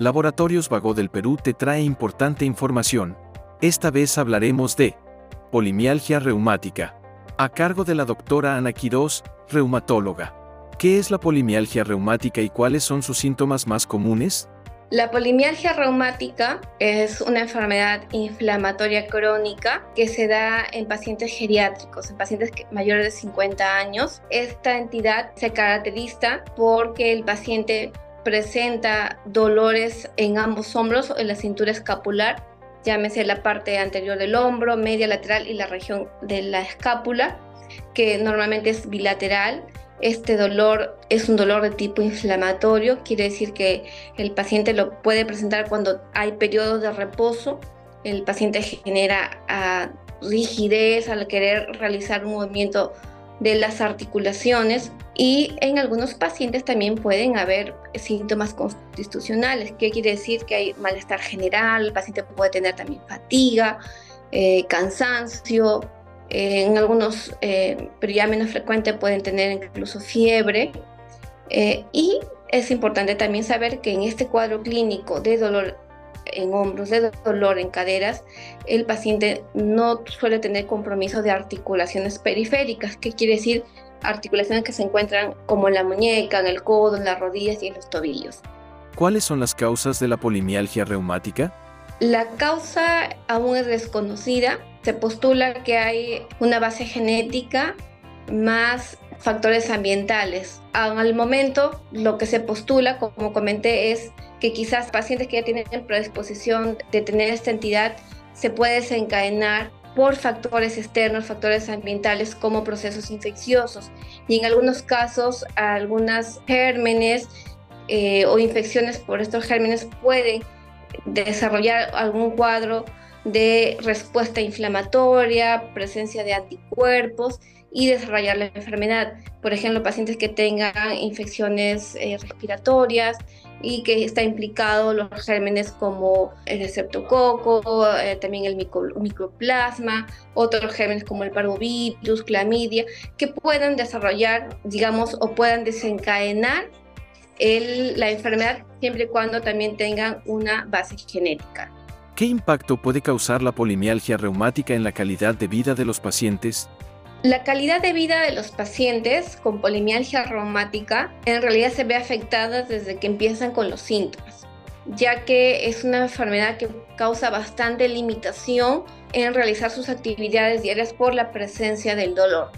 Laboratorios Vago del Perú te trae importante información. Esta vez hablaremos de polimialgia reumática, a cargo de la doctora Ana Quirós, reumatóloga. ¿Qué es la polimialgia reumática y cuáles son sus síntomas más comunes? La polimialgia reumática es una enfermedad inflamatoria crónica que se da en pacientes geriátricos, en pacientes mayores de 50 años. Esta entidad se caracteriza porque el paciente presenta dolores en ambos hombros en la cintura escapular, llámese la parte anterior del hombro, media lateral y la región de la escápula, que normalmente es bilateral este dolor es un dolor de tipo inflamatorio, quiere decir que el paciente lo puede presentar cuando hay periodos de reposo. El paciente genera ah, rigidez al querer realizar un movimiento de las articulaciones y en algunos pacientes también pueden haber síntomas constitucionales, que quiere decir que hay malestar general, el paciente puede tener también fatiga, eh, cansancio, en algunos, eh, pero ya menos frecuente, pueden tener incluso fiebre. Eh, y es importante también saber que en este cuadro clínico de dolor en hombros, de dolor en caderas, el paciente no suele tener compromiso de articulaciones periféricas. ¿Qué quiere decir? Articulaciones que se encuentran como en la muñeca, en el codo, en las rodillas y en los tobillos. ¿Cuáles son las causas de la polimialgia reumática? La causa aún es desconocida. Se postula que hay una base genética más factores ambientales. Al momento, lo que se postula, como comenté, es que quizás pacientes que ya tienen predisposición de tener esta entidad se puede desencadenar por factores externos, factores ambientales como procesos infecciosos. Y en algunos casos, algunas gérmenes eh, o infecciones por estos gérmenes pueden desarrollar algún cuadro de respuesta inflamatoria, presencia de anticuerpos y desarrollar la enfermedad. Por ejemplo, pacientes que tengan infecciones eh, respiratorias y que está implicado los gérmenes como el streptococo, eh, también el microplasma, otros gérmenes como el parvovirus, clamidia, que puedan desarrollar, digamos, o puedan desencadenar la enfermedad siempre y cuando también tengan una base genética. ¿Qué impacto puede causar la polimialgia reumática en la calidad de vida de los pacientes? La calidad de vida de los pacientes con polimialgia reumática en realidad se ve afectada desde que empiezan con los síntomas, ya que es una enfermedad que causa bastante limitación en realizar sus actividades diarias por la presencia del dolor.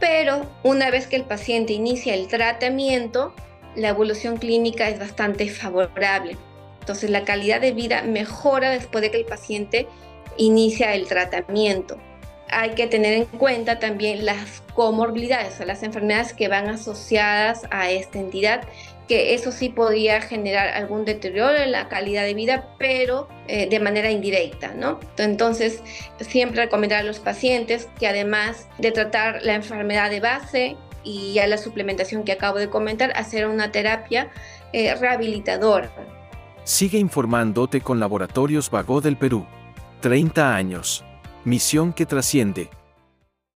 Pero una vez que el paciente inicia el tratamiento, la evolución clínica es bastante favorable. Entonces la calidad de vida mejora después de que el paciente inicia el tratamiento. Hay que tener en cuenta también las comorbilidades o las enfermedades que van asociadas a esta entidad, que eso sí podría generar algún deterioro en la calidad de vida, pero eh, de manera indirecta, ¿no? Entonces, siempre recomendar a los pacientes que además de tratar la enfermedad de base, y ya la suplementación que acabo de comentar, hacer una terapia eh, rehabilitadora. Sigue informándote con Laboratorios Vago del Perú. 30 años. Misión que trasciende.